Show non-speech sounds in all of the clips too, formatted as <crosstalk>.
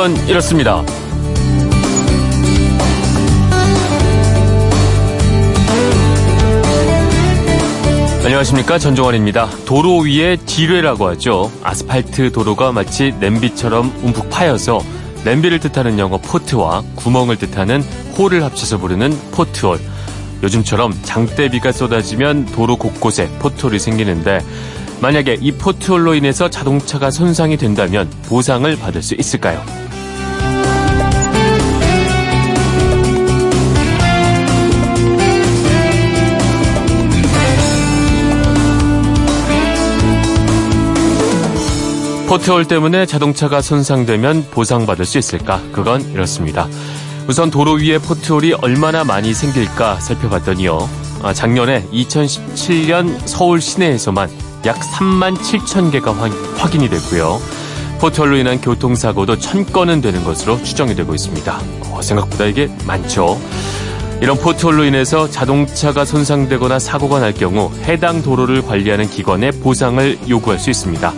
그건 이렇습니다. 안녕하십니까 전종환입니다. 도로 위에 지뢰라고 하죠. 아스팔트 도로가 마치 냄비처럼 움푹 파여서 냄비를 뜻하는 영어 포트와 구멍을 뜻하는 홀을 합쳐서 부르는 포트홀. 요즘처럼 장대비가 쏟아지면 도로 곳곳에 포트홀이 생기는데 만약에 이 포트홀로 인해서 자동차가 손상이 된다면 보상을 받을 수 있을까요? 포트홀 때문에 자동차가 손상되면 보상받을 수 있을까? 그건 이렇습니다. 우선 도로 위에 포트홀이 얼마나 많이 생길까 살펴봤더니요. 아, 작년에 2017년 서울 시내에서만 약 3만 7천 개가 확인이 됐고요. 포트홀로 인한 교통사고도 1000건은 되는 것으로 추정이 되고 있습니다. 어, 생각보다 이게 많죠. 이런 포트홀로 인해서 자동차가 손상되거나 사고가 날 경우 해당 도로를 관리하는 기관에 보상을 요구할 수 있습니다.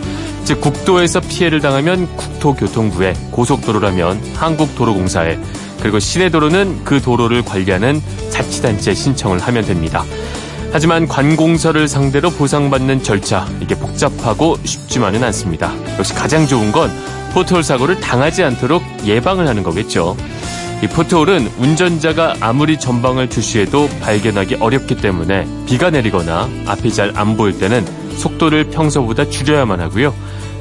즉 국도에서 피해를 당하면 국토교통부에 고속도로라면 한국도로공사에 그리고 시내도로는 그 도로를 관리하는 자치단체에 신청을 하면 됩니다. 하지만 관공서를 상대로 보상받는 절차 이게 복잡하고 쉽지만은 않습니다. 역시 가장 좋은 건 포트홀 사고를 당하지 않도록 예방을 하는 거겠죠. 이 포트홀은 운전자가 아무리 전방을 주시해도 발견하기 어렵기 때문에 비가 내리거나 앞이 잘 안 보일 때는 속도를 평소보다 줄여야만 하고요.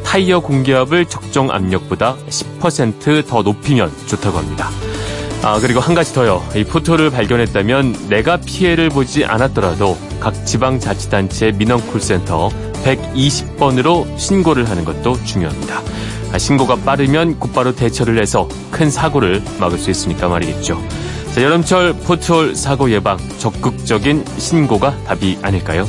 타이어 공기압을 적정 압력보다 10%더 높이면 좋다고 합니다. 아, 그리고 한 가지 더요. 이 포토를 발견했다면 내가 피해를 보지 않았더라도 각 지방자치단체 민원콜센터 120번으로 신고를 하는 것도 중요합니다. 아, 신고가 빠르면 곧바로 대처를 해서 큰 사고를 막을 수 있으니까 말이겠죠. 자, 여름철 포트홀 사고 예방 적극적인 신고가 답이 아닐까요?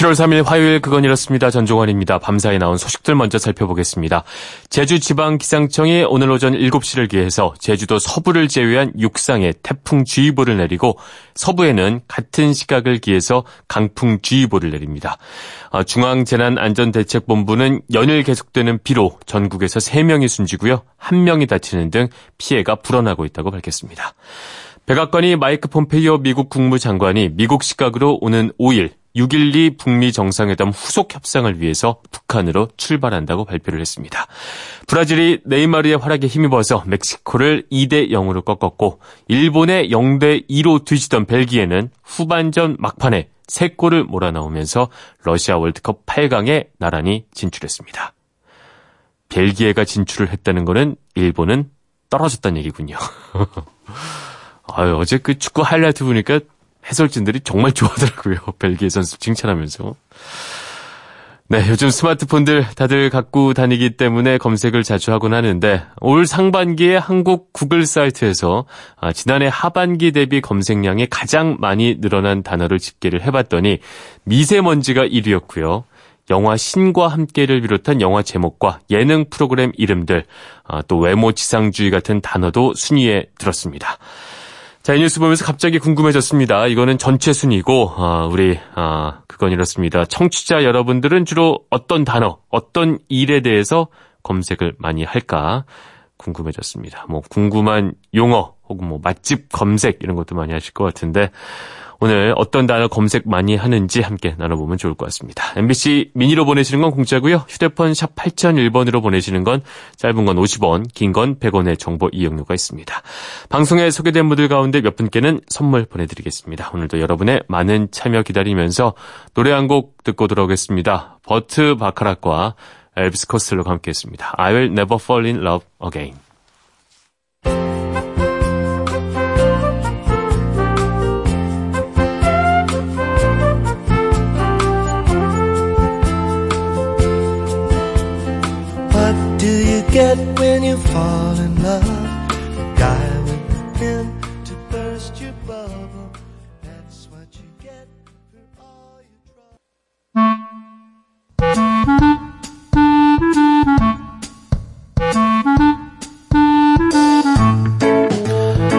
7월 3일 화요일 그건 이렇습니다. 전종환입니다. 밤사이 나온 소식들 먼저 살펴보겠습니다. 제주지방기상청이 오늘 오전 7시를 기해서 제주도 서부를 제외한 육상에 태풍주의보를 내리고 서부에는 같은 시각을 기해서 강풍주의보를 내립니다. 아, 중앙재난안전대책본부는 연일 계속되는 비로 전국에서 3명이 숨지고요. 1명이 다치는 등 피해가 불어나고 있다고 밝혔습니다. 백악관이 마이크 폼페이오 미국 국무장관이 미국 시각으로 오는 5일 6.12 북미 정상회담 후속 협상을 위해서 북한으로 출발한다고 발표를 했습니다. 브라질이 네이마르의 활약에 힘입어서 멕시코를 2대 0으로 꺾었고 일본의 0대 2로 뒤지던 벨기에는 후반전 막판에 3골을 몰아넣으면서 러시아 월드컵 8강에 나란히 진출했습니다. 벨기에가 진출을 했다는 것은 일본은 떨어졌다는 얘기군요. <laughs> 아유, 어제 그 축구 하이라이트 보니까 해설진들이 정말 <laughs> 좋아하더라고요. 벨기에 선수 칭찬하면서. 네, 요즘 스마트폰들 다들 갖고 다니기 때문에 검색을 자주 하곤 하는데 올 상반기에 한국 구글 사이트에서 아, 지난해 하반기 대비 검색량이 가장 많이 늘어난 단어를 집계를 해봤더니 미세먼지가 1위였고요. 영화 신과 함께를 비롯한 영화 제목과 예능 프로그램 이름들, 아, 또 외모 지상주의 같은 단어도 순위에 들었습니다. 자, 이 뉴스 보면서 갑자기 궁금해졌습니다. 이거는 전체 순위고, 아, 우리, 아, 그건 이렇습니다. 청취자 여러분들은 주로 어떤 단어, 어떤 일에 대해서 검색을 많이 할까 궁금해졌습니다. 뭐, 궁금한 용어, 혹은 뭐, 맛집 검색 이런 것도 많이 하실 것 같은데, 오늘 어떤 단어 검색 많이 하는지 함께 나눠보면 좋을 것 같습니다. MBC 미니로 보내시는 건 공짜고요. 휴대폰 샵 8001번으로 보내시는 건 짧은 건 50원, 긴 건 100원의 정보 이용료가 있습니다. 방송에 소개된 분들 가운데 몇 분께는 선물 보내드리겠습니다. 오늘도 여러분의 많은 참여 기다리면서 노래 한 곡 듣고 돌아오겠습니다. 버트 바카락과 엘비스 코스텔로가 함께 했습니다. I will never fall in love again. Get when you fall in love? A guy with a pen to burst your bubble. That's what you get for all your trouble.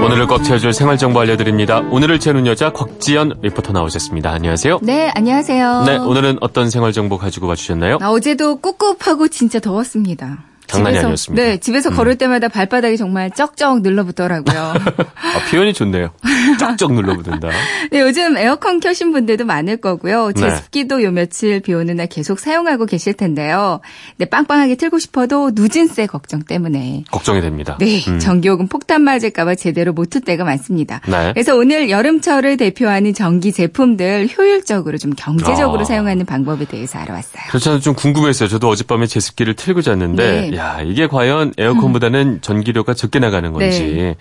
오늘을 꽉 채워줄 생활정보 알려드립니다. 오늘을 채우는 여자 곽지연 리포터 나오셨습니다. 안녕하세요. 네, 안녕하세요. 네, 오늘은 어떤 생활정보 가지고 와주셨나요? 아, 어제도 꿉꿉하고 진짜 더웠습니다. 장난이 집에서, 아니었습니다. 네, 집에서 음. 걸을 때마다 발바닥이 정말 쩍쩍 눌러붙더라고요. <laughs> 아, 표현이 좋네요. 쩍쩍 눌러붙는다. <laughs> 네, 요즘 에어컨 켜신 분들도 많을 거고요. 네. 제습기도 요 며칠 비 오는 날 계속 사용하고 계실 텐데요. 네, 빵빵하게 틀고 싶어도 누진세 걱정 때문에. 걱정이 됩니다. 네, 음. 전기요금 폭탄 맞을까봐 제대로 못 틀 때가 많습니다. 네. 그래서 오늘 여름철을 대표하는 전기 제품들 효율적으로 좀 경제적으로 아. 사용하는 방법에 대해서 알아봤어요. 그렇잖아요. 좀 궁금했어요. 저도 어젯밤에 제습기를 틀고 잤는데, 네. 야 이게 과연 에어컨보다는 전기료가 적게 나가는 건지, 네.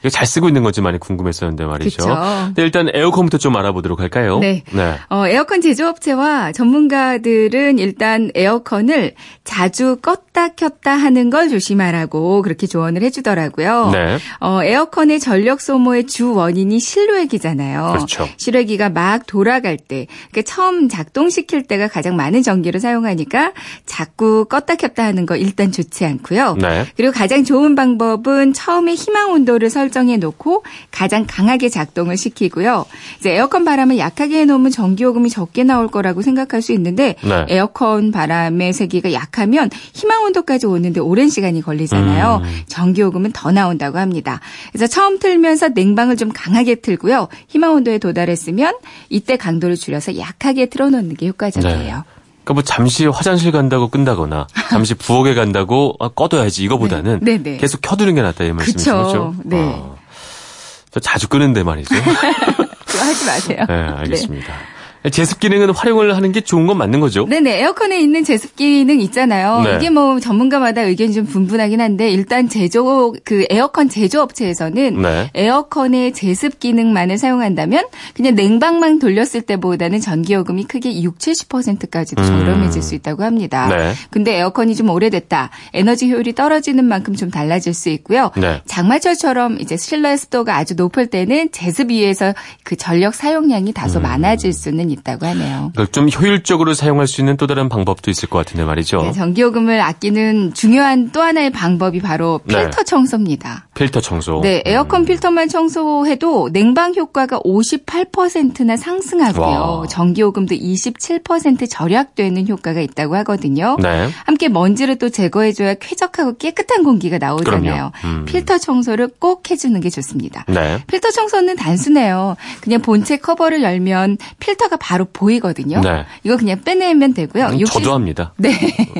이거 잘 쓰고 있는 건지 많이 궁금했었는데 말이죠. 그쵸. 네, 일단 에어컨부터 좀 알아보도록 할까요? 네. 네. 어, 에어컨 제조업체와 전문가들은 일단 에어컨을 자주 껐다 켰다 하는 걸 조심하라고 그렇게 조언을 해주더라고요. 네. 어, 에어컨의 전력 소모의 주 원인이 실외기잖아요. 그렇죠. 실외기가 막 돌아갈 때, 그러니까 처음 작동시킬 때가 가장 많은 전기를 사용하니까 자꾸 껐다 켰다 하는 거 일단 좋지 않고요. 네. 그리고 가장 좋은 방법은 처음에 희망 온도를 설정해 놓고 가장 강하게 작동을 시키고요. 이제 에어컨 바람을 약하게 해놓으면 전기요금이 적게 나올 거라고 생각할 수 있는데 네. 에어컨 바람의 세기가 약하면 희망 온도까지 오는데 오랜 시간이 걸리잖아요. 음. 전기요금은 더 나온다고 합니다. 그래서 처음 틀면서 냉방을 좀 강하게 틀고요. 희망 온도에 도달했으면 이때 강도를 줄여서 약하게 틀어놓는 게 효과적이에요. 그러니까 뭐 잠시 화장실 간다고 끈다거나 잠시 <laughs> 부엌에 간다고 아, 꺼둬야지 이거보다는 네, 네. 계속 켜두는 게 낫다 이 말씀이시죠? 네. 아, 저 자주 끄는데 말이죠. <laughs> 하지 마세요. 네, 알겠습니다. 제습 기능은 활용을 하는 게 좋은 건 맞는 거죠? 네네 에어컨에 있는 제습 기능 있잖아요. 네. 이게 뭐 전문가마다 의견이 좀 분분하긴 한데 일단 제조 그 에어컨 제조업체에서는 네. 에어컨의 제습 기능만을 사용한다면 그냥 냉방만 돌렸을 때보다는 전기요금이 크게 6, 70%까지도 음. 저렴해질 수 있다고 합니다. 네. 근데 에어컨이 좀 오래됐다. 에너지 효율이 떨어지는 만큼 좀 달라질 수 있고요. 네. 장마철처럼 이제 실내 습도가 아주 높을 때는 제습 위에서 그 전력 사용량이 음. 다소 많아질 수는 있다고 하네요. 좀 효율적으로 사용할 수 있는 또 다른 방법도 있을 것 같은데 말이죠. 네, 전기요금을 아끼는 중요한 또 하나의 방법이 바로 네. 필터 청소입니다. 필터 청소. 네, 에어컨 필터만 청소해도 냉방 효과가 58%나 상승하고요. 와. 전기요금도 27% 절약되는 효과가 있다고 하거든요. 네. 함께 먼지를 또 제거해줘야 쾌적하고 깨끗한 공기가 나오잖아요. 음. 필터 청소를 꼭 해주는 게 좋습니다. 네. 필터 청소는 단순해요. 그냥 본체 커버를 열면 필터가 바로 보이거든요. 네. 이거 그냥 빼내면 되고요. 음, 욕실- 저도 합니다. 네.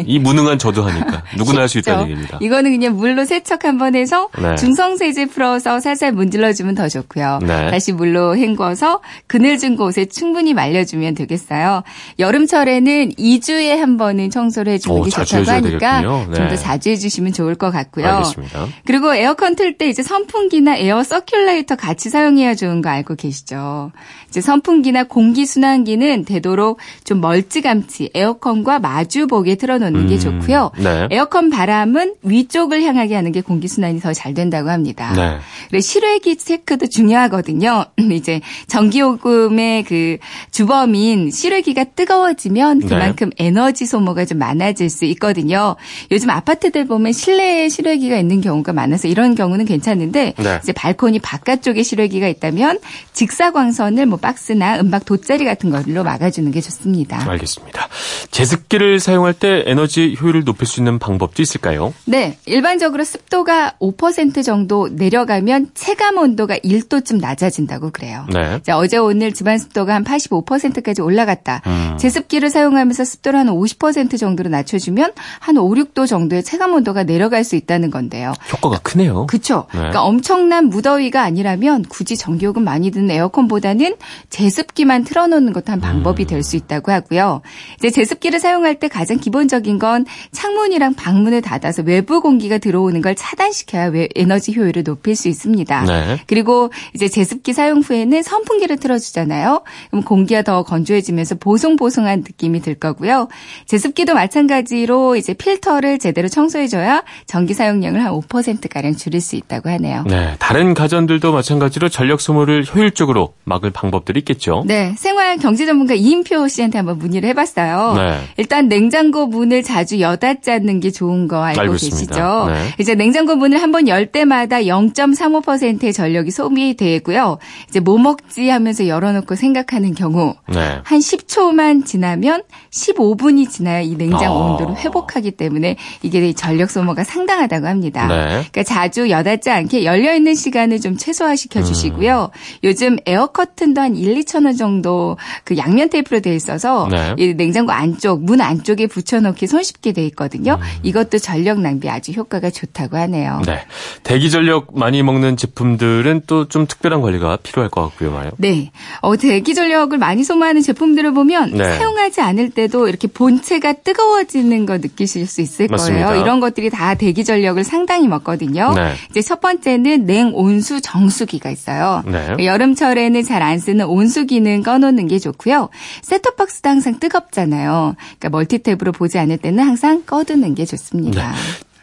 이 무능한 저도 하니까 누구나 할 수 있다는? 얘기입니다. 이거는 그냥 물로 세척 한번 해서 네. 중성세제 풀어서 살살 문질러주면 더 좋고요. 네. 다시 물로 헹궈서 그늘진 곳에 충분히 말려주면 되겠어요. 여름철에는 2주에 한 번은 청소를 해주는 오, 게 좋다고 하니까. 네. 좀더 자주 해주시면 좋을 것 같고요. 알겠습니다. 그리고 에어컨 틀 때 이제 선풍기나 air circulator 같이 사용해야 좋은 거 알고 계시죠? 이제 선풍기나 공기 순환기는 되도록 좀 멀찌감치 에어컨과 마주 보게 틀어놓는 게 음, 좋고요. 네. 에어컨 바람은 위쪽을 향하게 하는 게 공기 순환이 더 잘 된다고 합니다. 네. 그리고 실외기 체크도 중요하거든요. <laughs> 이제 전기요금의 그 주범인 실외기가 뜨거워지면 네. 그만큼 에너지 소모가 좀 많아질 수 있거든요. 요즘 아파트들 보면 실내에 실외기가 있는 경우가 많아서 이런 경우는 괜찮은데 네. 이제 발코니 바깥쪽에 실외기가 있다면 직사광선을 뭐 박스나 은박 돗자리 같은 걸로 막아주는 게 좋습니다. 알겠습니다. 제습기를 사용할 때 에너지 효율을 높일 수 있는 방법도 있을까요? 네, 일반적으로 습도가 5% 정도 내려가면 체감 온도가 1도쯤 낮아진다고 그래요. 네. 자, 어제 오늘 집안 습도가 한 85%까지 올라갔다. 음. 제습기를 사용하면서 습도를 한 50% 정도로 낮춰주면 한 5, 6도 정도의 체감 온도가 내려갈 수 있다는 건데요. 효과가 크네요. 그쵸. 네. 그러니까 엄청난 무더위가 아니라면 굳이 전기요금 많이 드는 에어컨보다는 제습기만 틀어놓는 것도 한 방법이 음. 될수 있다고 하고요. 이제 제습기를 사용할 때 가장 기본적인 건 창문이랑 방문을 닫아서 외부 공기가 들어오는 걸 차단시켜야 외- 에너지 효율을 높일 수 있습니다. 네. 그리고 이제 제습기 사용 후에는 선풍기를 틀어주잖아요. 그럼 공기가 더 건조해지면서 보송보송한 느낌이 들 거고요. 제습기도 마찬가지로 이제 필터를 제대로 청소해줘야 전기 사용량을 한 5%가량 줄일 수 있다고 하네요. 네. 다른 가전들도 마찬가지로 전력 소모를 효율적으로 막을 방법 들이 있겠죠. 네, 생활 경제 전문가 이인표 씨한테 한번 문의를 해봤어요. 네. 일단 냉장고 문을 자주 여닫지 않는 게 좋은 거 알고, 알고 계시죠? 네. 이제 냉장고 문을 한번 열 때마다 0.35%의 전력이 소비되고요. 이제 뭐 먹지 하면서 열어놓고 생각하는 경우 네. 한 10초만 지나면 15분이 지나야 이 냉장 어. 온도를 회복하기 때문에 이게 전력 소모가 상당하다고 합니다. 네. 그러니까 자주 여닫지 않게 열려 있는 시간을 좀 최소화시켜 주시고요. 음. 요즘 에어 커튼도 한 1, 2천 원 정도 그 양면 테이프로 돼 있어서 네. 이 냉장고 안쪽 문 안쪽에 붙여놓기 손쉽게 돼 있거든요. 음. 이것도 전력 낭비 아주 효과가 좋다고 하네요. 네. 대기 전력 많이 먹는 제품들은 또 좀 특별한 관리가 필요할 것 같고요, 말요. 네. 어, 대기 전력을 많이 소모하는 제품들을 보면 네. 사용하지 않을 때도 이렇게 본체가 뜨거워지는 거 느끼실 수 있을 맞습니다. 거예요. 이런 것들이 다 대기 전력을 상당히 먹거든요. 네. 이제 첫 번째는 냉온수 정수기가 있어요. 네. 여름철에는 잘 안 쓰는 온수기는 꺼놓는 게 좋고요. 셋톱박스도 항상 뜨겁잖아요. 그러니까 멀티탭으로 보지 않을 때는 항상 꺼두는 게 좋습니다. 네.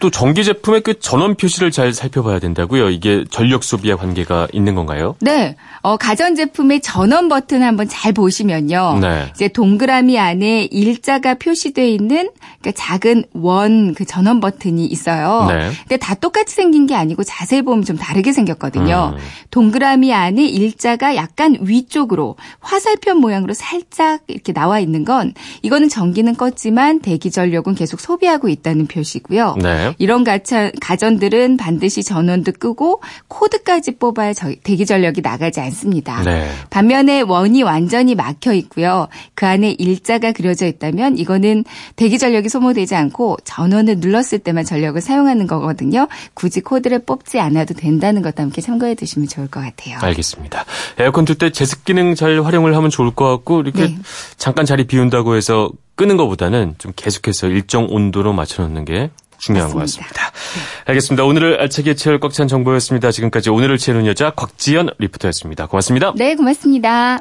또 전기 제품의 그 전원 표시를 잘 살펴봐야 된다고요. 이게 전력 소비와 관계가 있는 건가요? 네. 어, 가전 제품의 전원 버튼 한번 잘 보시면요. 네. 이제 동그라미 안에 일자가 표시되어 있는 그러니까 작은 원 그 전원 버튼이 있어요. 네. 근데 다 똑같이 생긴 게 아니고 자세히 보면 좀 다르게 생겼거든요. 음. 동그라미 안에 일자가 약간 위쪽으로 화살표 모양으로 살짝 이렇게 나와 있는 건 이거는 전기는 껐지만 대기 전력은 계속 소비하고 있다는 표시고요. 네. 이런 가차, 가전들은 반드시 전원도 끄고 코드까지 뽑아야 대기 전력이 나가지 않습니다. 네. 반면에 원이 완전히 막혀 있고요. 그 안에 일자가 그려져 있다면 이거는 대기 전력이 소모되지 않고 전원을 눌렀을 때만 전력을 사용하는 거거든요. 굳이 코드를 뽑지 않아도 된다는 것도 함께 참고해 두시면 좋을 것 같아요. 알겠습니다. 에어컨 틀 때 제습 기능 잘 활용을 하면 좋을 것 같고 이렇게 네. 잠깐 자리 비운다고 해서 끄는 것보다는 좀 계속해서 일정 온도로 맞춰놓는 게 중요한 맞습니다. 것 같습니다. 네. 알겠습니다. 오늘을 알차게 채울 꽉 찬 정보였습니다. 지금까지 오늘을 채우는 여자 곽지연 리포터였습니다. 고맙습니다. 네, 고맙습니다.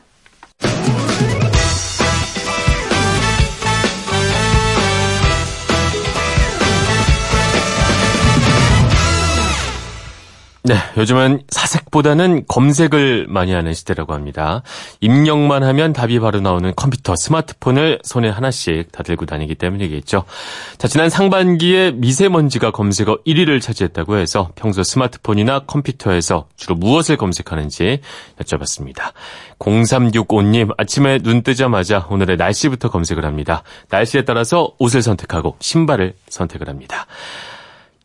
네, 요즘은 사색보다는 검색을 많이 하는 시대라고 합니다. 입력만 하면 답이 바로 나오는 컴퓨터, 스마트폰을 손에 하나씩 다 들고 다니기 때문이겠죠. 자, 지난 상반기에 미세먼지가 검색어 1위를 차지했다고 해서 평소 스마트폰이나 컴퓨터에서 주로 무엇을 검색하는지 여쭤봤습니다. 0365님, 아침에 눈 뜨자마자 오늘의 날씨부터 검색을 합니다. 날씨에 따라서 옷을 선택하고 신발을 선택을 합니다.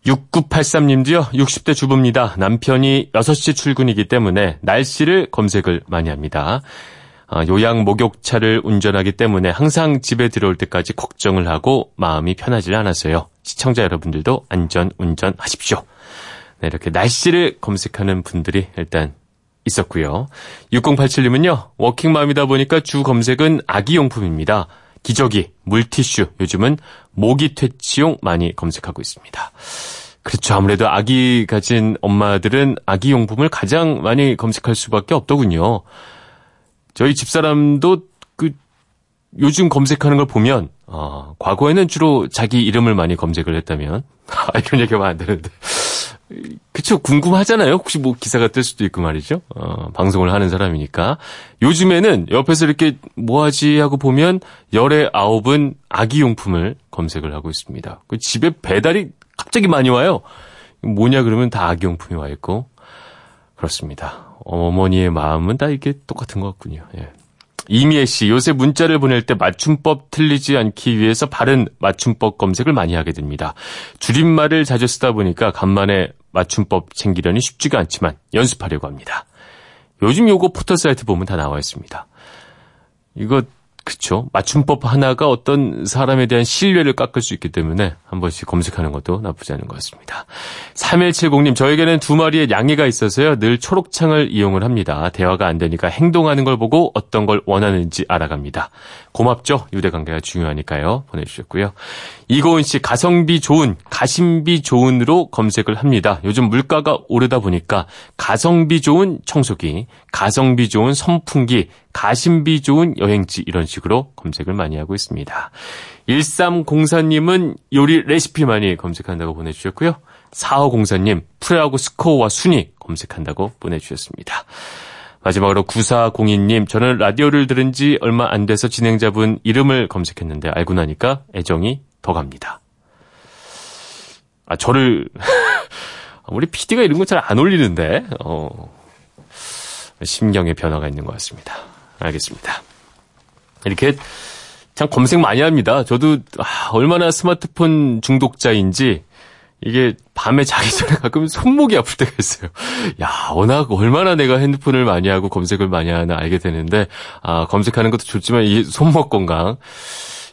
6983님도요, 60대 주부입니다. 남편이 6시 출근이기 때문에 날씨를 검색을 많이 합니다. 아, 요양 목욕차를 운전하기 때문에 항상 집에 들어올 때까지 걱정을 하고 마음이 편하지 않았어요. 시청자 여러분들도 안전 운전하십시오. 네, 이렇게 날씨를 검색하는 분들이 일단 있었고요. 6087님은요, 워킹맘이다 보니까 주 검색은 아기용품입니다. 기저귀, 물티슈, 요즘은 모기 퇴치용 많이 검색하고 있습니다. 그렇죠. 아무래도 아기 가진 엄마들은 아기 용품을 가장 많이 검색할 수밖에 없더군요. 저희 집사람도 그 요즘 검색하는 걸 보면 어, 과거에는 주로 자기 이름을 많이 검색을 했다면 <laughs> 아, 이런 얘기하면 안 되는데 그쵸 궁금하잖아요. 혹시 뭐 기사가 뜰 수도 있고 말이죠. 어, 방송을 하는 사람이니까 요즘에는 옆에서 이렇게 뭐하지 하고 보면 열의 아홉은 아기 용품을 검색을 하고 있습니다. 그 집에 배달이 갑자기 많이 와요. 뭐냐 그러면 다 아기 용품이 와 있고 그렇습니다. 어머니의 마음은 다 이게 똑같은 것 같군요. 예. 이미애 씨, 요새 문자를 보낼 때 맞춤법 틀리지 않기 위해서 바른 맞춤법 검색을 많이 하게 됩니다. 줄임말을 자주 쓰다 보니까 간만에 맞춤법 챙기려니 쉽지가 않지만 연습하려고 합니다. 요즘 요거 포털 사이트 보면 다 나와 있습니다. 이거 그쵸. 맞춤법 하나가 어떤 사람에 대한 신뢰를 깎을 수 있기 때문에 한 번씩 검색하는 것도 나쁘지 않은 것 같습니다. 3170님, 저에게는 두 마리의 양이가 있어서요. 늘 초록창을 이용을 합니다. 대화가 안 되니까 행동하는 걸 보고 어떤 걸 원하는지 알아갑니다. 고맙죠? 유대관계가 중요하니까요. 보내주셨고요. 이고은 씨, 가성비 좋은, 가심비 좋은으로 검색을 합니다. 요즘 물가가 오르다 보니까 가성비 좋은 청소기, 가성비 좋은 선풍기, 가심비 좋은 여행지 이런 식으로 검색을 많이 하고 있습니다. 1304님은 요리 레시피 많이 검색한다고 보내주셨고요. 4504님, 프레하고 스코어와 순위 검색한다고 보내주셨습니다. 마지막으로 9402님, 저는 라디오를 들은 지 얼마 안 돼서 진행자분 이름을 검색했는데 알고 나니까 애정이 더 갑니다. 아, 저를, <laughs> 우리 PD가 이런 거 잘 안 올리는데, 어, 심경의 변화가 있는 것 같습니다. 알겠습니다. 이렇게 참 검색 많이 합니다. 저도 아, 얼마나 스마트폰 중독자인지 이게 밤에 자기 전에 <laughs> 가끔 손목이 아플 때가 있어요. 야, 워낙 얼마나 내가 핸드폰을 많이 하고 검색을 많이 하나 알게 되는데, 아, 검색하는 것도 좋지만 이 손목 건강.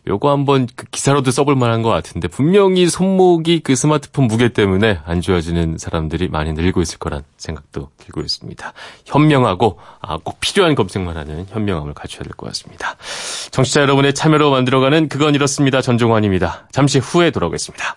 요거 한번 그 기사로도 써볼 만한 것 같은데 분명히 손목이 그 스마트폰 무게 때문에 안 좋아지는 사람들이 많이 늘고 있을 거란 생각도 들고 있습니다. 현명하고 아, 꼭 필요한 검색만 하는 현명함을 갖춰야 될 것 같습니다. 청취자 여러분의 참여로 만들어가는 그건 이렇습니다. 전종환입니다. 잠시 후에 돌아오겠습니다.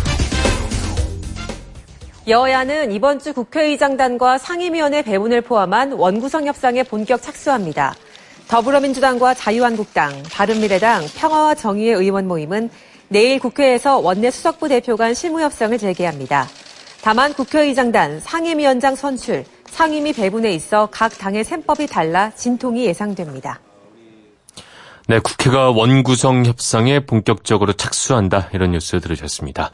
여야는 이번 주 국회의장단과 상임위원회 배분을 포함한 원구성 협상에 본격 착수합니다. 더불어민주당과 자유한국당, 바른미래당, 평화와 정의의 의원 모임은 내일 국회에서 원내 수석부 대표 간 실무협상을 재개합니다. 다만 국회의장단, 상임위원장 선출, 상임위 배분에 있어 각 당의 셈법이 달라 진통이 예상됩니다. 네, 국회가 원구성 협상에 본격적으로 착수한다. 이런 뉴스 들으셨습니다.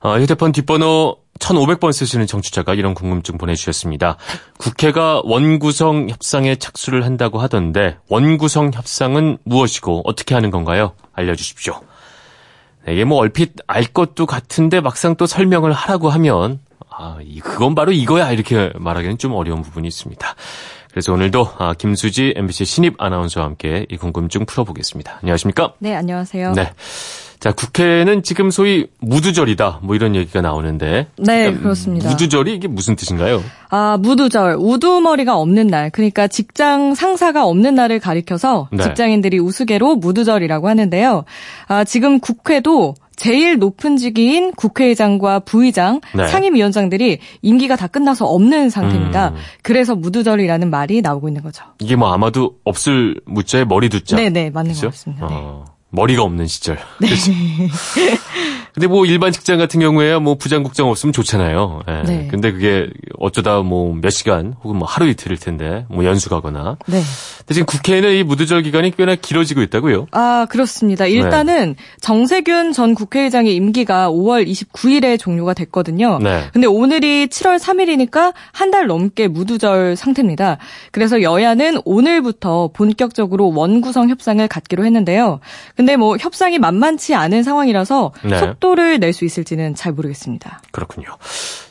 어, 휴대폰 뒷번호 1500번 쓰시는 정치자가 이런 궁금증 보내주셨습니다. 국회가 원구성 협상에 착수를 한다고 하던데 원구성 협상은 무엇이고 어떻게 하는 건가요? 알려주십시오. 네, 이게 뭐 얼핏 알 것도 같은데 막상 또 설명을 하라고 하면 아, 그건 바로 이거야 이렇게 말하기는 좀 어려운 부분이 있습니다. 그래서 오늘도 아, 김수지 MBC 신입 아나운서와 함께 이 궁금증 풀어보겠습니다. 안녕하십니까? 네, 안녕하세요. 네. 자, 국회는 지금 소위 무두절이다. 뭐 이런 얘기가 나오는데. 네, 그렇습니다. 무두절이 이게 무슨 뜻인가요? 아, 무두절. 우두머리가 없는 날. 그러니까 직장 상사가 없는 날을 가리켜서 네. 직장인들이 우스개로 무두절이라고 하는데요. 아, 지금 국회도 제일 높은 직위인 국회의장과 부의장, 네. 상임위원장들이 임기가 다 끝나서 없는 상태입니다. 음. 그래서 무두절이라는 말이 나오고 있는 거죠. 이게 뭐 아마도 없을 무자에 머리 두자. 네, 네, 맞는 그죠? 것 같습니다. 네. 어, 머리가 없는 시절. 그렇죠. <laughs> <laughs> 근데 뭐 일반 직장 같은 경우에 뭐 부장국장 없으면 좋잖아요. 예. 네. 근데 그게 어쩌다 뭐 몇 시간 혹은 뭐 하루 이틀일 텐데 뭐 연수 가거나. 네. 지금 국회에는 이 무두절 기간이 꽤나 길어지고 있다고요. 아, 그렇습니다. 네. 일단은 정세균 전 국회의장의 임기가 5월 29일에 종료가 됐거든요. 네. 근데 오늘이 7월 3일이니까 한 달 넘게 무두절 상태입니다. 그래서 여야는 오늘부터 본격적으로 원구성 협상을 갖기로 했는데요. 근데 뭐 협상이 만만치 않은 상황이라서 네. 속도를 낼 수 있을지는 잘 모르겠습니다. 그렇군요.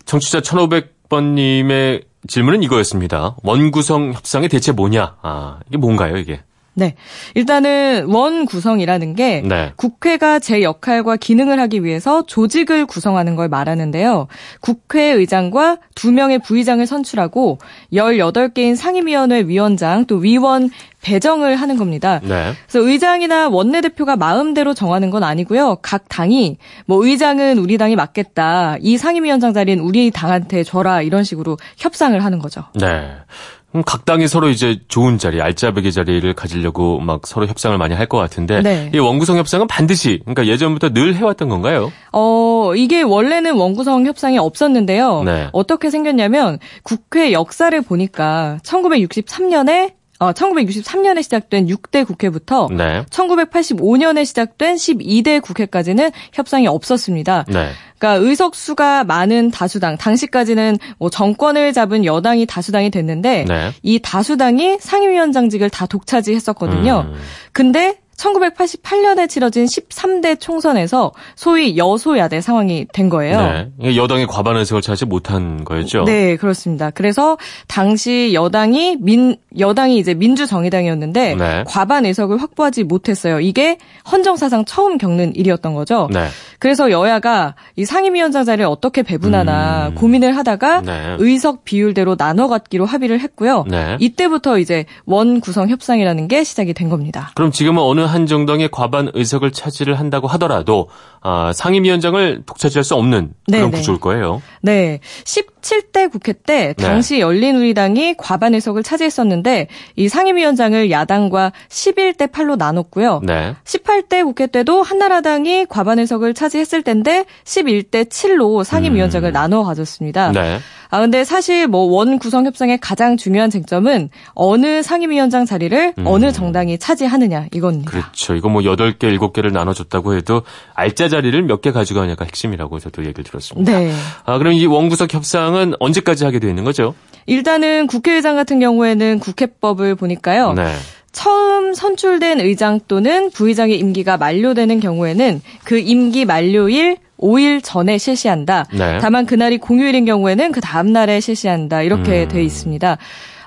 청취자 1500번님의 질문은 이거였습니다. 원구성 협상이 대체 뭐냐? 아, 이게 뭔가요, 이게? 네. 일단은 원 구성이라는 게 네. 국회가 제 역할과 기능을 하기 위해서 조직을 구성하는 걸 말하는데요. 국회의장과 두 명의 부의장을 선출하고 18개인 상임위원회 위원장 또 위원 배정을 하는 겁니다. 네. 그래서 의장이나 원내대표가 마음대로 정하는 건 아니고요. 각 당이 뭐 의장은 우리 당이 맡겠다. 이 상임위원장 자리는 우리 당한테 줘라. 이런 식으로 협상을 하는 거죠. 네. 그럼 각 당이 서로 이제 좋은 자리, 알짜배기 자리를 가지려고 막 서로 협상을 많이 할 것 같은데 네. 이 원구성 협상은 반드시 그러니까 예전부터 늘 해왔던 건가요? 어, 이게 원래는 원구성 협상이 없었는데요. 네. 어떻게 생겼냐면 국회 역사를 보니까 1963년에 어, 1963년에 시작된 6대 국회부터 네. 1985년에 시작된 12대 국회까지는 협상이 없었습니다. 네. 그러니까 의석수가 많은 다수당, 당시까지는 뭐 정권을 잡은 여당이 다수당이 됐는데 네. 이 다수당이 상임위원장직을 다 독차지했었거든요. 음. 근데 1988년에 치러진 13대 총선에서 소위 여소야대 상황이 된 거예요. 네. 여당이 과반 의석을 차지 못한 거였죠. 네, 그렇습니다. 그래서 당시 여당이 민 여당이 이제 민주정의당이었는데 네. 과반 의석을 확보하지 못했어요. 이게 헌정 사상 처음 겪는 일이었던 거죠. 네. 그래서 여야가 이 상임위원장 자리를 어떻게 배분하나 음. 고민을 하다가 네. 의석 비율대로 나눠 갖기로 합의를 했고요. 네. 이때부터 이제 원 구성 협상이라는 게 시작이 된 겁니다. 그럼 지금은 어느 한 정당의 과반 의석을 차지를 한다고 하더라도 아, 상임위원장을 독차지할 수 없는 그런 네, 네. 구조일 거예요. 네. 17대 국회 때 네. 당시 열린우리당이 과반 의석을 차지했었는데 이 상임위원장을 야당과 11대 8로 나눴고요. 네. 18대 국회 때도 한나라당이 과반 의석을 차지했을 텐데 11대 7로 상임위원장을 나눠 가졌습니다. 음. 네. 아 근데 사실 뭐 원 구성 협상의 가장 중요한 쟁점은 어느 상임위원장 자리를 음. 어느 정당이 차지하느냐 이겁니다. 그렇죠. 이거 뭐 8개, 7개를 나눠 줬다고 해도 알짜 자 리를 몇 개 가져가냐가 핵심이라고 저도 얘기를 들었습니다. 네. 아, 그럼 이 원구석 협상은 언제까지 하게 되어 있는 거죠? 일단은 국회의장 같은 경우에는 국회법을 보니까요. 네. 처음 선출된 의장 또는 부의장의 임기가 만료되는 경우에는 그 임기 만료일 5일 전에 실시한다. 네. 다만 그날이 공휴일인 경우에는 그 다음 날에 실시한다. 이렇게 음. 돼 있습니다.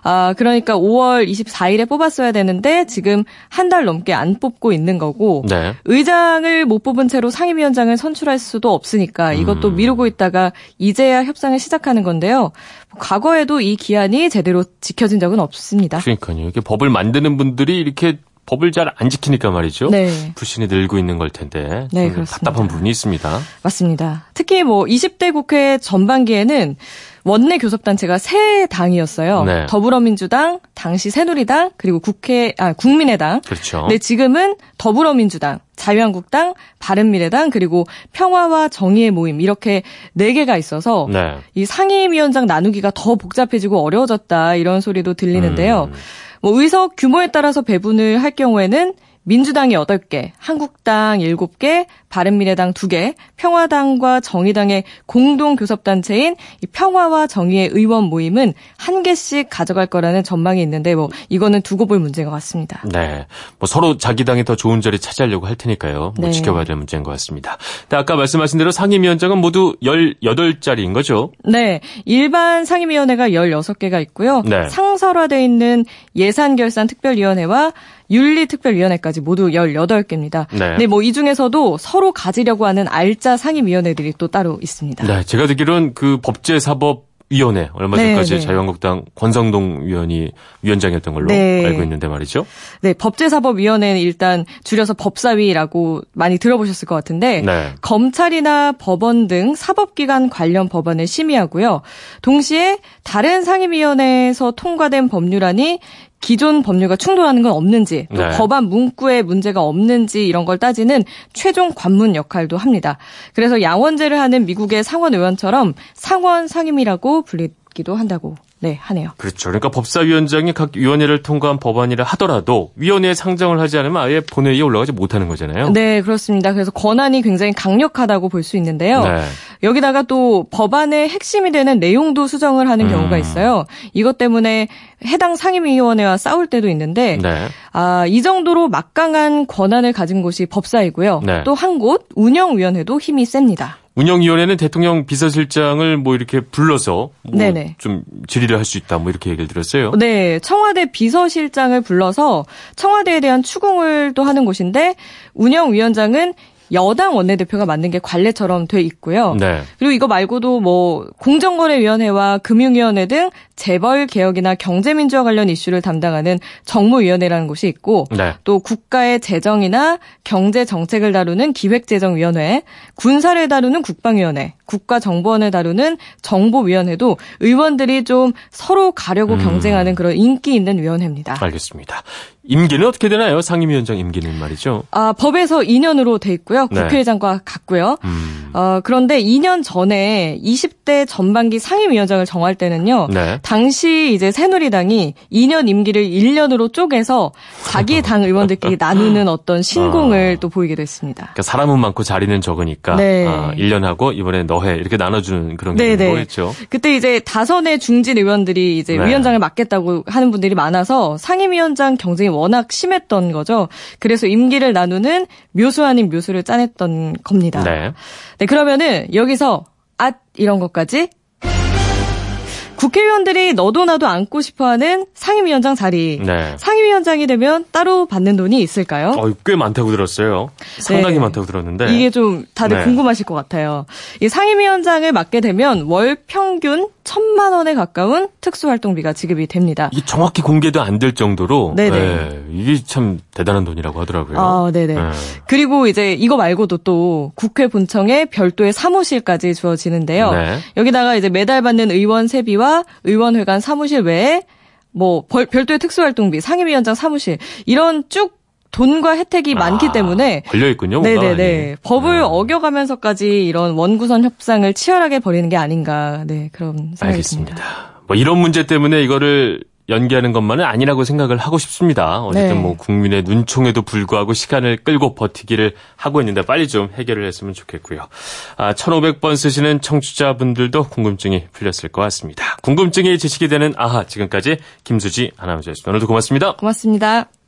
아, 그러니까 5월 24일에 뽑았어야 되는데 지금 한 달 넘게 안 뽑고 있는 거고 네. 의장을 못 뽑은 채로 상임위원장을 선출할 수도 없으니까 이것도 음. 미루고 있다가 이제야 협상을 시작하는 건데요. 과거에도 이 기한이 제대로 지켜진 적은 없습니다. 그러니까요. 이게 법을 만드는 분들이 이렇게 법을 잘 안 지키니까 말이죠. 네. 불신이 늘고 있는 걸 텐데. 네. 답답한 부분이 있습니다. 맞습니다. 특히 뭐 20대 국회 전반기에는 원내 교섭단체가 세 당이었어요. 네. 더불어민주당, 당시 새누리당, 그리고 국회 아 국민의당. 그렇죠. 근데 지금은 더불어민주당, 자유한국당, 바른미래당 그리고 평화와 정의의 모임 이렇게 네 개가 있어서 네. 이 상임위원장 나누기가 더 복잡해지고 어려워졌다 이런 소리도 들리는데요. 음. 뭐 의석 규모에 따라서 배분을 할 경우에는 민주당이 8개, 한국당 7개, 바른미래당 2개, 평화당과 정의당의 공동 교섭단체인 이 평화와 정의의 의원 모임은 한 개씩 가져갈 거라는 전망이 있는데 뭐 이거는 두고 볼 문제인 것 같습니다. 네. 뭐 서로 자기 당이 더 좋은 자리 차지하려고 할 테니까요. 뭐 네. 지켜봐야 될 문제인 것 같습니다. 근데 아까 말씀하신 대로 상임위원장은 모두 18자리인 거죠? 네. 일반 상임위원회가 16개가 있고요. 네. 상설화돼 있는 예산결산특별위원회와 윤리특별위원회까지 모두 18개입니다. 네. 근데 뭐이 중에서도 서로 가지려고 하는 알짜 상임위원회들이 또 따로 있습니다. 네. 제가 듣기로는 그 법제사법 위원회 얼마 네, 전까지 네. 자유한국당 권성동 위원이 위원장이었던 걸로 네. 알고 있는데 말이죠. 네, 법제사법위원회는 일단 줄여서 법사위라고 많이 들어보셨을 것 같은데 네. 검찰이나 법원 등 사법기관 관련 법안을 심의하고요. 동시에 다른 상임위원회에서 통과된 법률안이 기존 법률과 충돌하는 건 없는지 또 네. 법안 문구에 문제가 없는지 이런 걸 따지는 최종 관문 역할도 합니다. 그래서 양원제를 하는 미국의 상원 의원처럼 상원 상임이라고 불리기도 한다고 네 하네요. 그렇죠. 그러니까 법사위원장이 각 위원회를 통과한 법안이라 하더라도 위원회에 상정을 하지 않으면 아예 본회의에 올라가지 못하는 거잖아요. 네, 그렇습니다. 그래서 권한이 굉장히 강력하다고 볼 수 있는데요. 네. 여기다가 또 법안의 핵심이 되는 내용도 수정을 하는 음. 경우가 있어요. 이것 때문에 해당 상임위원회와 싸울 때도 있는데, 네. 아, 이 정도로 막강한 권한을 가진 곳이 법사이고요. 네. 또한 곳 운영위원회도 힘이 셉니다. 운영위원회는 대통령 비서실장을 뭐 이렇게 불러서 뭐. 좀 질의를 할 수 있다 뭐 이렇게 얘기를 들었어요. 네, 청와대 비서실장을 불러서 청와대에 대한 추궁을 또 하는 곳인데 운영위원장은 여당 원내대표가 맡는 게 관례처럼 돼 있고요. 네. 그리고 이거 말고도 뭐 공정거래위원회와 금융위원회 등 재벌 개혁이나 경제민주화 관련 이슈를 담당하는 정무위원회라는 곳이 있고 네. 또 국가의 재정이나 경제 정책을 다루는 기획재정위원회, 군사를 다루는 국방위원회, 국가 정보원을 다루는 정보위원회도 의원들이 좀 서로 가려고 음. 경쟁하는 그런 인기 있는 위원회입니다. 알겠습니다. 임기는 어떻게 되나요? 상임위원장 임기는 말이죠. 아, 법에서 2년으로 돼 있고요. 네. 국회의장과 같고요. 음. 어, 그런데 2년 전에 20 대 전반기 상임위원장을 정할 때는요. 네. 당시 이제 새누리당이 2년 임기를 1년으로 쪼개서 자기 <laughs> 당 의원들끼리 나누는 어떤 신공을 또 보이기도 했습니다. 그러니까 사람은 많고 자리는 적으니까 네. 아, 1년 하고 이번에 너해 이렇게 나눠주는 그런 네, 게 네. 거였죠. 그때 이제 다선의 중진 의원들이 이제 네. 위원장을 맡겠다고 하는 분들이 많아서 상임위원장 경쟁이 워낙 심했던 거죠. 그래서 임기를 나누는 묘수 아닌 묘수를 짜냈던 겁니다. 네. 네, 그러면은 여기서 앗 이런 것까지 국회의원들이 너도 나도 안고 싶어하는 상임위원장 자리. 네. 상임위원장이 되면 따로 받는 돈이 있을까요? 어, 꽤 많다고 들었어요. 상당히 네. 많다고 들었는데. 이게 좀 다들 네. 궁금하실 것 같아요. 이 상임위원장을 맡게 되면 월 평균 천만 원에 가까운 특수활동비가 지급이 됩니다. 이게 정확히 공개도 안 될 정도로 네네. 예, 이게 참 대단한 돈이라고 하더라고요. 아, 네네. 예. 그리고 이제 이거 말고도 또 국회 본청에 별도의 사무실까지 주어지는데요. 네. 여기다가 이제 매달 받는 의원 세비와 의원회관 사무실 외에 뭐 벌- 별도의 특수활동비, 상임위원장 사무실 이런 쭉 돈과 혜택이 많기 아, 때문에 걸려 있군요. 네네네. 많이. 법을 네. 어겨가면서까지 이런 원구선 협상을 치열하게 벌이는 게 아닌가. 네, 그런 생각이 알겠습니다. 듭니다. 뭐 이런 문제 때문에 이거를 연기하는 것만은 아니라고 생각을 하고 싶습니다. 어쨌든 네. 뭐 국민의 눈총에도 불구하고 시간을 끌고 버티기를 하고 있는데 빨리 좀 해결을 했으면 좋겠고요. 아, 1500번 쓰시는 청취자분들도 궁금증이 풀렸을 것 같습니다. 궁금증이 지식이 되는 아하 지금까지 김수지 아나운서였습니다. 오늘도 고맙습니다. 고맙습니다.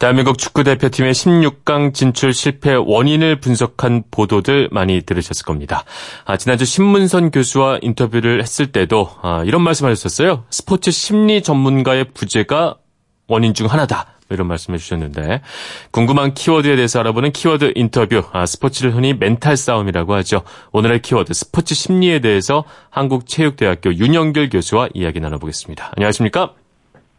대한민국 축구 대표팀의 16강 진출 실패 원인을 분석한 보도들 많이 들으셨을 겁니다. 아, 지난주 신문선 교수와 인터뷰를 했을 때도 아, 이런 말씀하셨었어요. 스포츠 심리 전문가의 부재가 원인 중 하나다. 뭐 이런 말씀해 주셨는데 궁금한 키워드에 대해서 알아보는 키워드 인터뷰 아, 스포츠를 흔히 멘탈 싸움이라고 하죠. 오늘의 키워드 스포츠 심리에 대해서 한국체육대학교 윤영길 교수와 이야기 나눠보겠습니다. 안녕하십니까?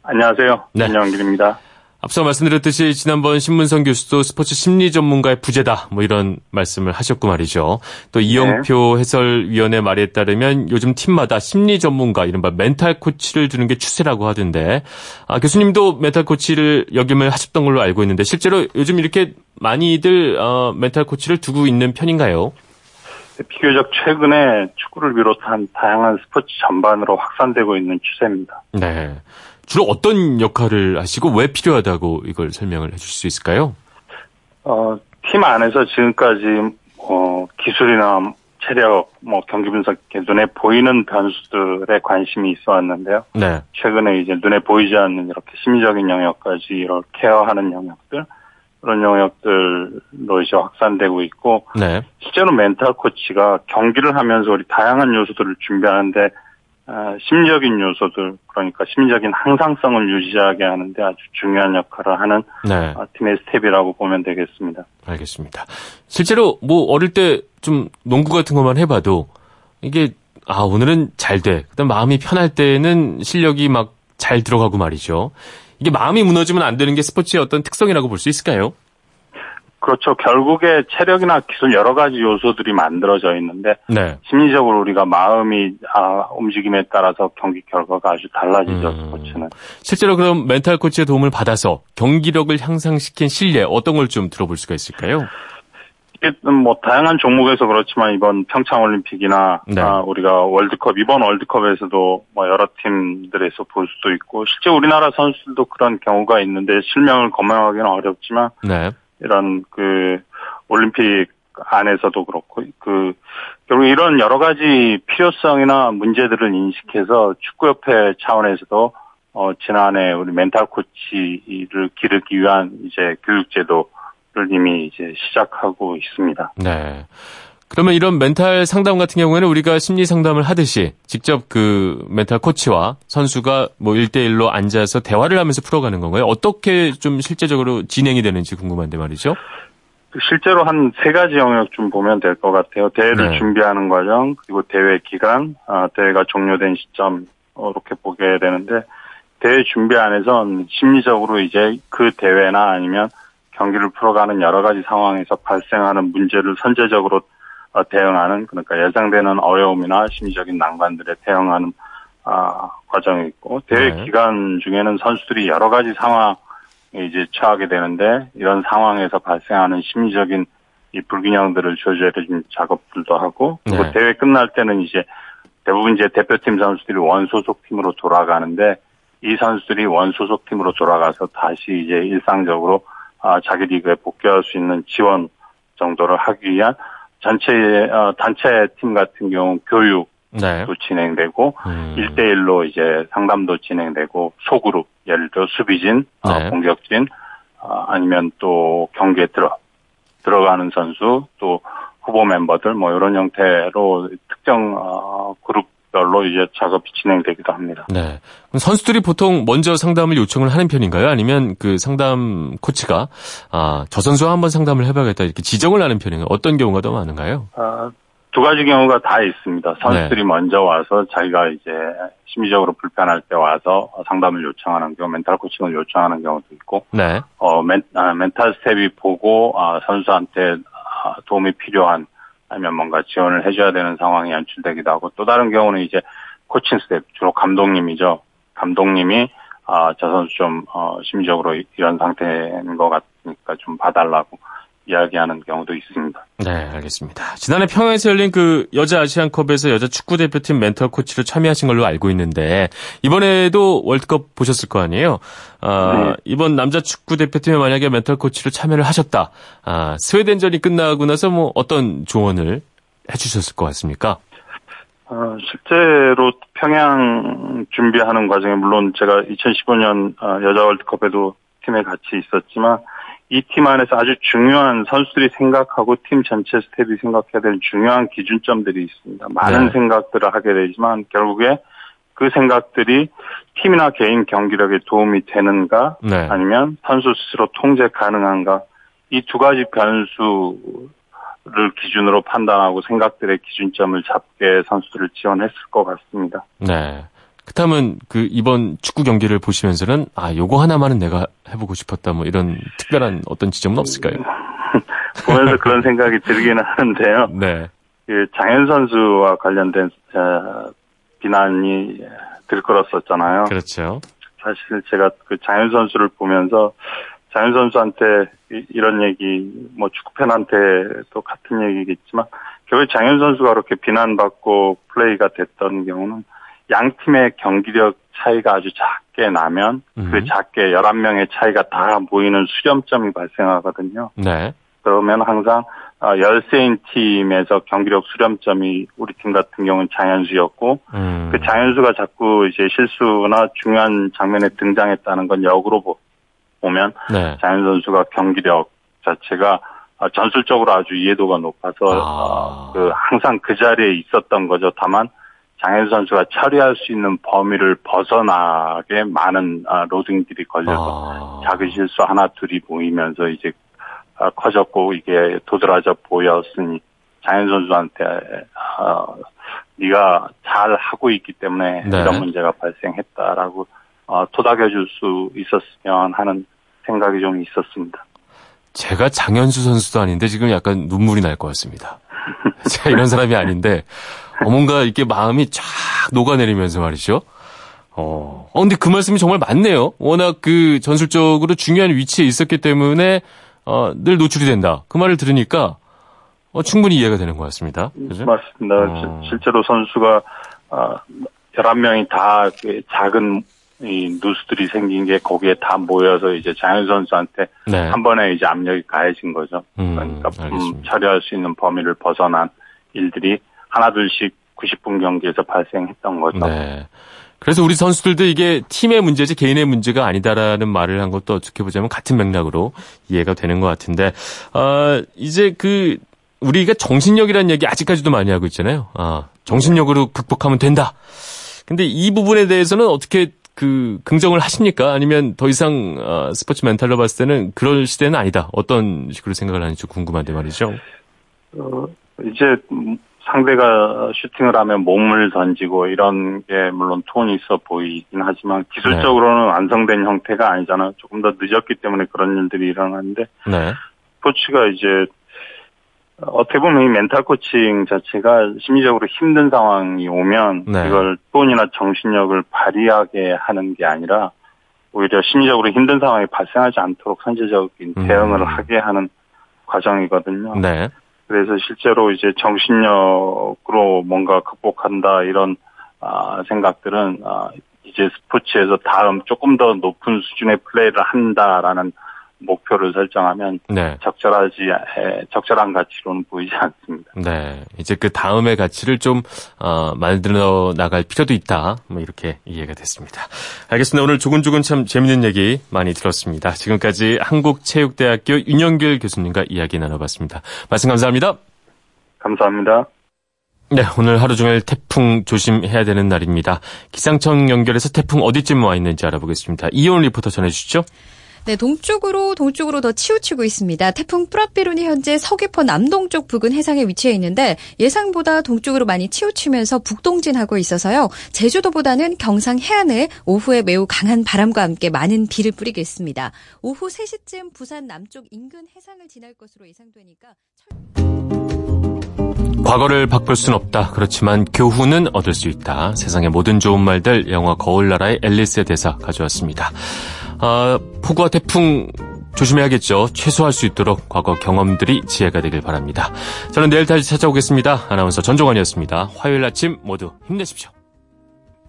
안녕하세요. 네. 윤영길입니다. 앞서 말씀드렸듯이 지난번 신문선 교수도 스포츠 심리 전문가의 부재다 뭐 이런 말씀을 하셨고 말이죠. 또 이영표 해설위원의 말에 따르면 요즘 팀마다 심리 전문가 이른바 멘탈 코치를 두는 게 추세라고 하던데 아, 교수님도 멘탈 코치를 역임을 하셨던 걸로 알고 있는데 실제로 요즘 이렇게 많이들 어, 멘탈 코치를 두고 있는 편인가요? 비교적 최근에 축구를 비롯한 다양한 스포츠 전반으로 확산되고 있는 추세입니다. 네. 주로 어떤 역할을 하시고 왜 필요하다고 이걸 설명을 해주실 수 있을까요? 어, 팀 안에서 지금까지 어, 기술이나 체력, 뭐 경기 분석, 이렇게 눈에 보이는 변수들에 관심이 있어 왔는데요. 네. 최근에 이제 눈에 보이지 않는 이렇게 심리적인 영역까지 이렇게 케어하는 영역들, 그런 영역들로 이제 확산되고 있고, 네. 실제로 멘탈 코치가 경기를 하면서 우리 다양한 요소들을 준비하는데 아, 심리적인 요소들 그러니까 심리적인 항상성을 유지하게 하는데 아주 중요한 역할을 하는 네. 아, 팀의 스태프라고 보면 되겠습니다. 알겠습니다. 실제로 뭐 어릴 때 좀 농구 같은 것만 해봐도 이게 아 오늘은 잘 돼. 그다음 마음이 편할 때는 실력이 막 잘 들어가고 말이죠. 이게 마음이 무너지면 안 되는 게 스포츠의 어떤 특성이라고 볼 수 있을까요? 그렇죠. 결국에 체력이나 기술 여러 가지 요소들이 만들어져 있는데 네. 심리적으로 우리가 마음이 아, 움직임에 따라서 경기 결과가 아주 달라지죠. 음. 스포츠는. 실제로 그럼 멘탈 코치의 도움을 받아서 경기력을 향상시킨 실례 어떤 걸 좀 들어볼 수가 있을까요? 뭐 다양한 종목에서 그렇지만 이번 평창 올림픽이나 네. 아, 우리가 월드컵 이번 월드컵에서도 뭐 여러 팀들에서 볼 수도 있고 실제 우리나라 선수들도 그런 경우가 있는데 실명을 거명하기는 어렵지만 네. 이런 그 올림픽 안에서도 그렇고 그 결국 이런 여러 가지 필요성이나 문제들을 인식해서 축구협회 차원에서도 어 지난해 우리 멘탈 코치를 기르기 위한 이제 교육제도를 이미 이제 시작하고 있습니다. 네. 그러면 이런 멘탈 상담 같은 경우에는 우리가 심리 상담을 하듯이 직접 그 멘탈 코치와 선수가 뭐 1대1로 앉아서 대화를 하면서 풀어가는 건가요? 어떻게 좀 실제적으로 진행이 되는지 궁금한데 말이죠. 실제로 한 세 가지 영역 좀 보면 될 것 같아요. 대회를 네. 준비하는 과정, 그리고 대회 기간, 아, 대회가 종료된 시점, 어, 이렇게 보게 되는데, 대회 준비 안에선 심리적으로 이제 그 대회나 아니면 경기를 풀어가는 여러 가지 상황에서 발생하는 문제를 선제적으로 어, 대응하는, 그러니까 예상되는 어려움이나 심리적인 난관들에 대응하는, 아, 과정이 있고, 대회 네. 기간 중에는 선수들이 여러 가지 상황, 이제 처하게 되는데 이런 상황에서 발생하는 심리적인 이 불균형들을 조절해주는 작업들도 하고 그리고 네. 대회 끝날 때는 이제 대부분 이제 대표팀 선수들이 원소속 팀으로 돌아가는데 이 선수들이 원소속 팀으로 돌아가서 다시 이제 일상적으로 아, 자기 리그에 복귀할 수 있는 지원 정도를 하기 위한 전체 어, 단체 팀 같은 경우 교육 네. 진행되고 음. 1대1로 이제 상담도 진행되고 소그룹 예를 들어 수비진, 어, 네. 어, 공격진 어, 아니면 또 경기에 들어 들어가는 선수 또 후보 멤버들 뭐 이런 형태로 특정 어, 그룹 별로 이제 작업이 진행되기도 합니다. 네. 선수들이 보통 먼저 상담을 요청을 하는 편인가요? 아니면 그 상담 코치가 아, 저 선수와 한번 상담을 해봐야겠다 이렇게 지정을 하는 편인가요? 어떤 경우가 더 많은가요? 아, 두 가지 경우가 다 있습니다. 선수들이 네. 먼저 와서 자기가 이제 심리적으로 불편할 때 와서 상담을 요청하는 경우, 멘탈 코칭을 요청하는 경우도 있고, 네. 어, 멘, 아, 멘탈 스태프가 보고 아, 선수한테 아, 도움이 필요한 아니면 뭔가 지원을 해줘야 되는 상황이 연출되기도 하고, 또 다른 경우는 이제 코칭 스태프, 주로 감독님이죠. 감독님이 아, 저 선수 좀 어, 심리적으로 이런 상태인 것 같으니까 좀 봐달라고 이야기하는 경우도 있습니다. 네, 알겠습니다. 지난해 평양에서 열린 그 여자 아시안컵에서 여자 축구 대표팀 멘털 코치로 참여하신 걸로 알고 있는데 이번에도 월드컵 보셨을 거 아니에요? 아, 네. 이번 남자 축구 대표팀에 만약에 멘털 코치로 참여를 하셨다. 아, 스웨덴전이 끝나고 나서 뭐 어떤 조언을 해주셨을 것 같습니까? 어, 실제로 평양 준비하는 과정에 물론 제가 2015년 어, 여자 월드컵에도 팀에 같이 있었지만 이 팀 안에서 아주 중요한 선수들이 생각하고 팀 전체 스텝이 생각해야 될 중요한 기준점들이 있습니다. 많은 네. 생각들을 하게 되지만 결국에 그 생각들이 팀이나 개인 경기력에 도움이 되는가 네. 아니면 선수 스스로 통제 가능한가 이 두 가지 변수 를 기준으로 판단하고 생각들의 기준점을 잡게 선수들을 지원했을 것 같습니다. 네. 그렇다면 그 이번 축구 경기를 보시면서는 아 요거 하나만은 내가 해보고 싶었다 뭐 이런 특별한 어떤 지점은 없을까요? <laughs> 보면서 그런 생각이 들기는 하는데요. 네. 그 장현 선수와 관련된 어, 비난이 들끓었었잖아요. 그렇죠. 사실 제가 그 장현 선수를 보면서 장현 선수한테 이런 얘기 뭐 축구 팬한테도 같은 얘기겠지만 결국 장현 선수가 그렇게 비난받고 플레이가 됐던 경우는 양 팀의 경기력 차이가 아주 작게 나면 그 음. 그 작게 11명의 차이가 다 모이는 수렴점이 발생하거든요. 네. 그러면 항상 13인 어, 팀에서 경기력 수렴점이 우리 팀 같은 경우는 장현수였고 음. 그 장현수가 자꾸 이제 실수나 중요한 장면에 등장했다는 건 역으로 보면 네. 장현 선수가 경기력 자체가 어, 전술적으로 아주 이해도가 높아서 아. 그 항상 그 자리에 있었던 거죠. 다만 장현 선수가 처리할 수 있는 범위를 벗어나게 많은 아, 로딩들이 걸려서 아. 작은 실수 하나 둘이 보이면서 이제 아, 커졌고 이게 도드라져 보였으니 장현 선수한테 어, 네가 잘 하고 있기 때문에 네. 이런 문제가 발생했다라고 어, 토닥여줄 수 있었으면 하는 생각이 좀 있었습니다. 제가 장현수 선수도 아닌데 지금 약간 눈물이 날 것 같습니다. <laughs> 제가 이런 사람이 아닌데 어, 뭔가 이렇게 마음이 쫙 녹아내리면서 말이죠. 어, 어, 근데 그 말씀이 정말 맞네요. 워낙 그 전술적으로 중요한 위치에 있었기 때문에, 어, 늘 노출이 된다. 그 말을 들으니까, 어, 충분히 이해가 되는 것 같습니다. 그죠? 맞습니다. 어. 실제로 선수가, 어, 11명이 다 그 작은 이 누수들이 생긴 게 거기에 다 모여서 이제 장현 선수한테 네. 한 번에 이제 압력이 가해진 거죠. 음, 그러니까 음, 처리할 수 있는 범위를 벗어난 일들이 하나둘씩 90분 경기에서 발생했던 거죠. 네. 그래서 우리 선수들도 이게 팀의 문제지 개인의 문제가 아니다라는 말을 한 것도 어떻게 보자면 같은 맥락으로 이해가 되는 것 같은데, 어, 이제 그, 우리가 정신력이라는 얘기 아직까지도 많이 하고 있잖아요. 아, 정신력으로 극복하면 된다. 근데 이 부분에 대해서는 어떻게 그 긍정을 하십니까? 아니면 더 이상 어, 스포츠 멘탈로 봤을 때는 그럴 시대는 아니다. 어떤 식으로 생각을 하는지 궁금한데 말이죠. 어, 이제 상대가 슈팅을 하면 몸을 던지고 이런 게 물론 톤이 있어 보이긴 하지만 기술적으로는 네. 완성된 형태가 아니잖아요. 조금 더 늦었기 때문에 그런 일들이 일어나는데 네. 코치가 이제 어떻게 보면 이 멘탈 코칭 자체가 심리적으로 힘든 상황이 오면 네. 이걸 톤이나 정신력을 발휘하게 하는 게 아니라 오히려 심리적으로 힘든 상황이 발생하지 않도록 선제적인 음. 대응을 음. 하게 하는 과정이거든요. 네. 그래서 실제로 이제 정신력으로 뭔가 극복한다 이런 아, 생각들은 아, 이제 스포츠에서 다음 조금 더 높은 수준의 플레이를 한다라는 목표를 설정하면 네. 적절하지 적절한 가치로는 보이지 않습니다. 네. 이제 그 다음의 가치를 좀 어, 만들어 나갈 필요도 있다. 뭐 이렇게 이해가 됐습니다. 알겠습니다. 오늘 조근조근 참 재밌는 얘기 많이 들었습니다. 지금까지 한국체육대학교 윤영길 교수님과 이야기 나눠봤습니다. 말씀 감사합니다. 감사합니다. 네, 오늘 하루 종일 태풍 조심해야 되는 날입니다. 기상청 연결해서 태풍 어디쯤 와 있는지 알아보겠습니다. 이온 리포터 전해주시죠. 네, 동쪽으로 동쪽으로 더 치우치고 있습니다. 태풍 프라피론이 현재 서귀포 남동쪽 부근 해상에 위치해 있는데 예상보다 동쪽으로 많이 치우치면서 북동진하고 있어서요. 제주도보다는 경상 해안에 오후에 매우 강한 바람과 함께 많은 비를 뿌리겠습니다. 오후 3시쯤 부산 남쪽 인근 해상을 지날 것으로 예상되니까 과거를 바꿀 순 없다. 그렇지만 교훈은 얻을 수 있다. 세상의 모든 좋은 말들 영화 거울나라의 앨리스의 대사 가져왔습니다. 아, 폭우와 태풍 조심해야겠죠. 최소화할 수 있도록 과거 경험들이 지혜가 되길 바랍니다. 저는 내일 다시 찾아오겠습니다. 아나운서 전종환이었습니다. 화요일 아침 모두 힘내십시오.